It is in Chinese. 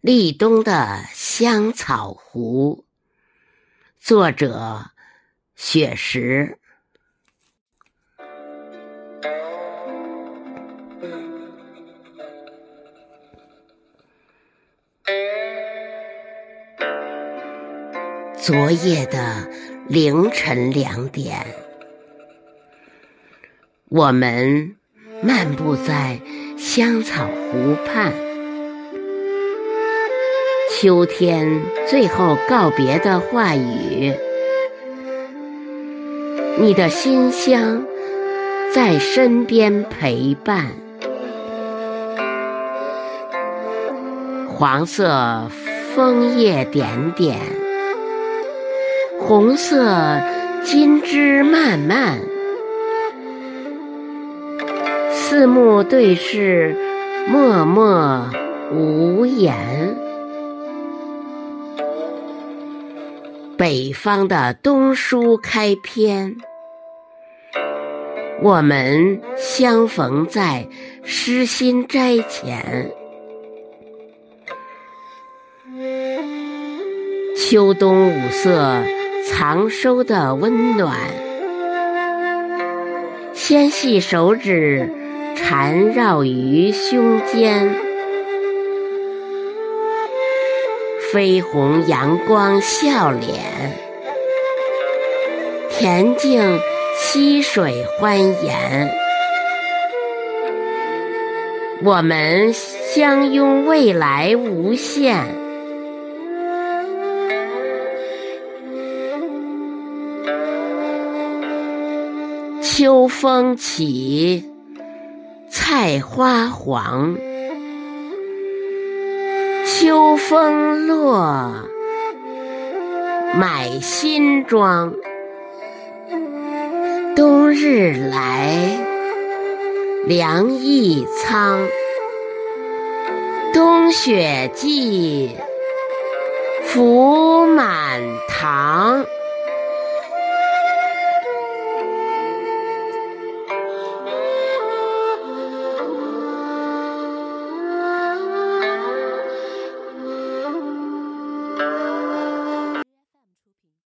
立冬的香草湖，作者雪石。昨夜的凌晨两点，我们漫步在香草湖畔。秋天最后告别的话语，你的馨香在身边陪伴。黄色枫叶点点。红色金枝漫漫，四目对视，默默无言。北方的冬书开篇，我们相逢在诗心斋前。秋冬五色。藏收的温暖，纤细手指缠绕于胸间，绯红阳光笑脸，恬静溪水欢颜，我们相拥未来无限。秋风起，菜花黄；秋风落，买新装。冬日来，凉意苍；冬雪霁，福满堂。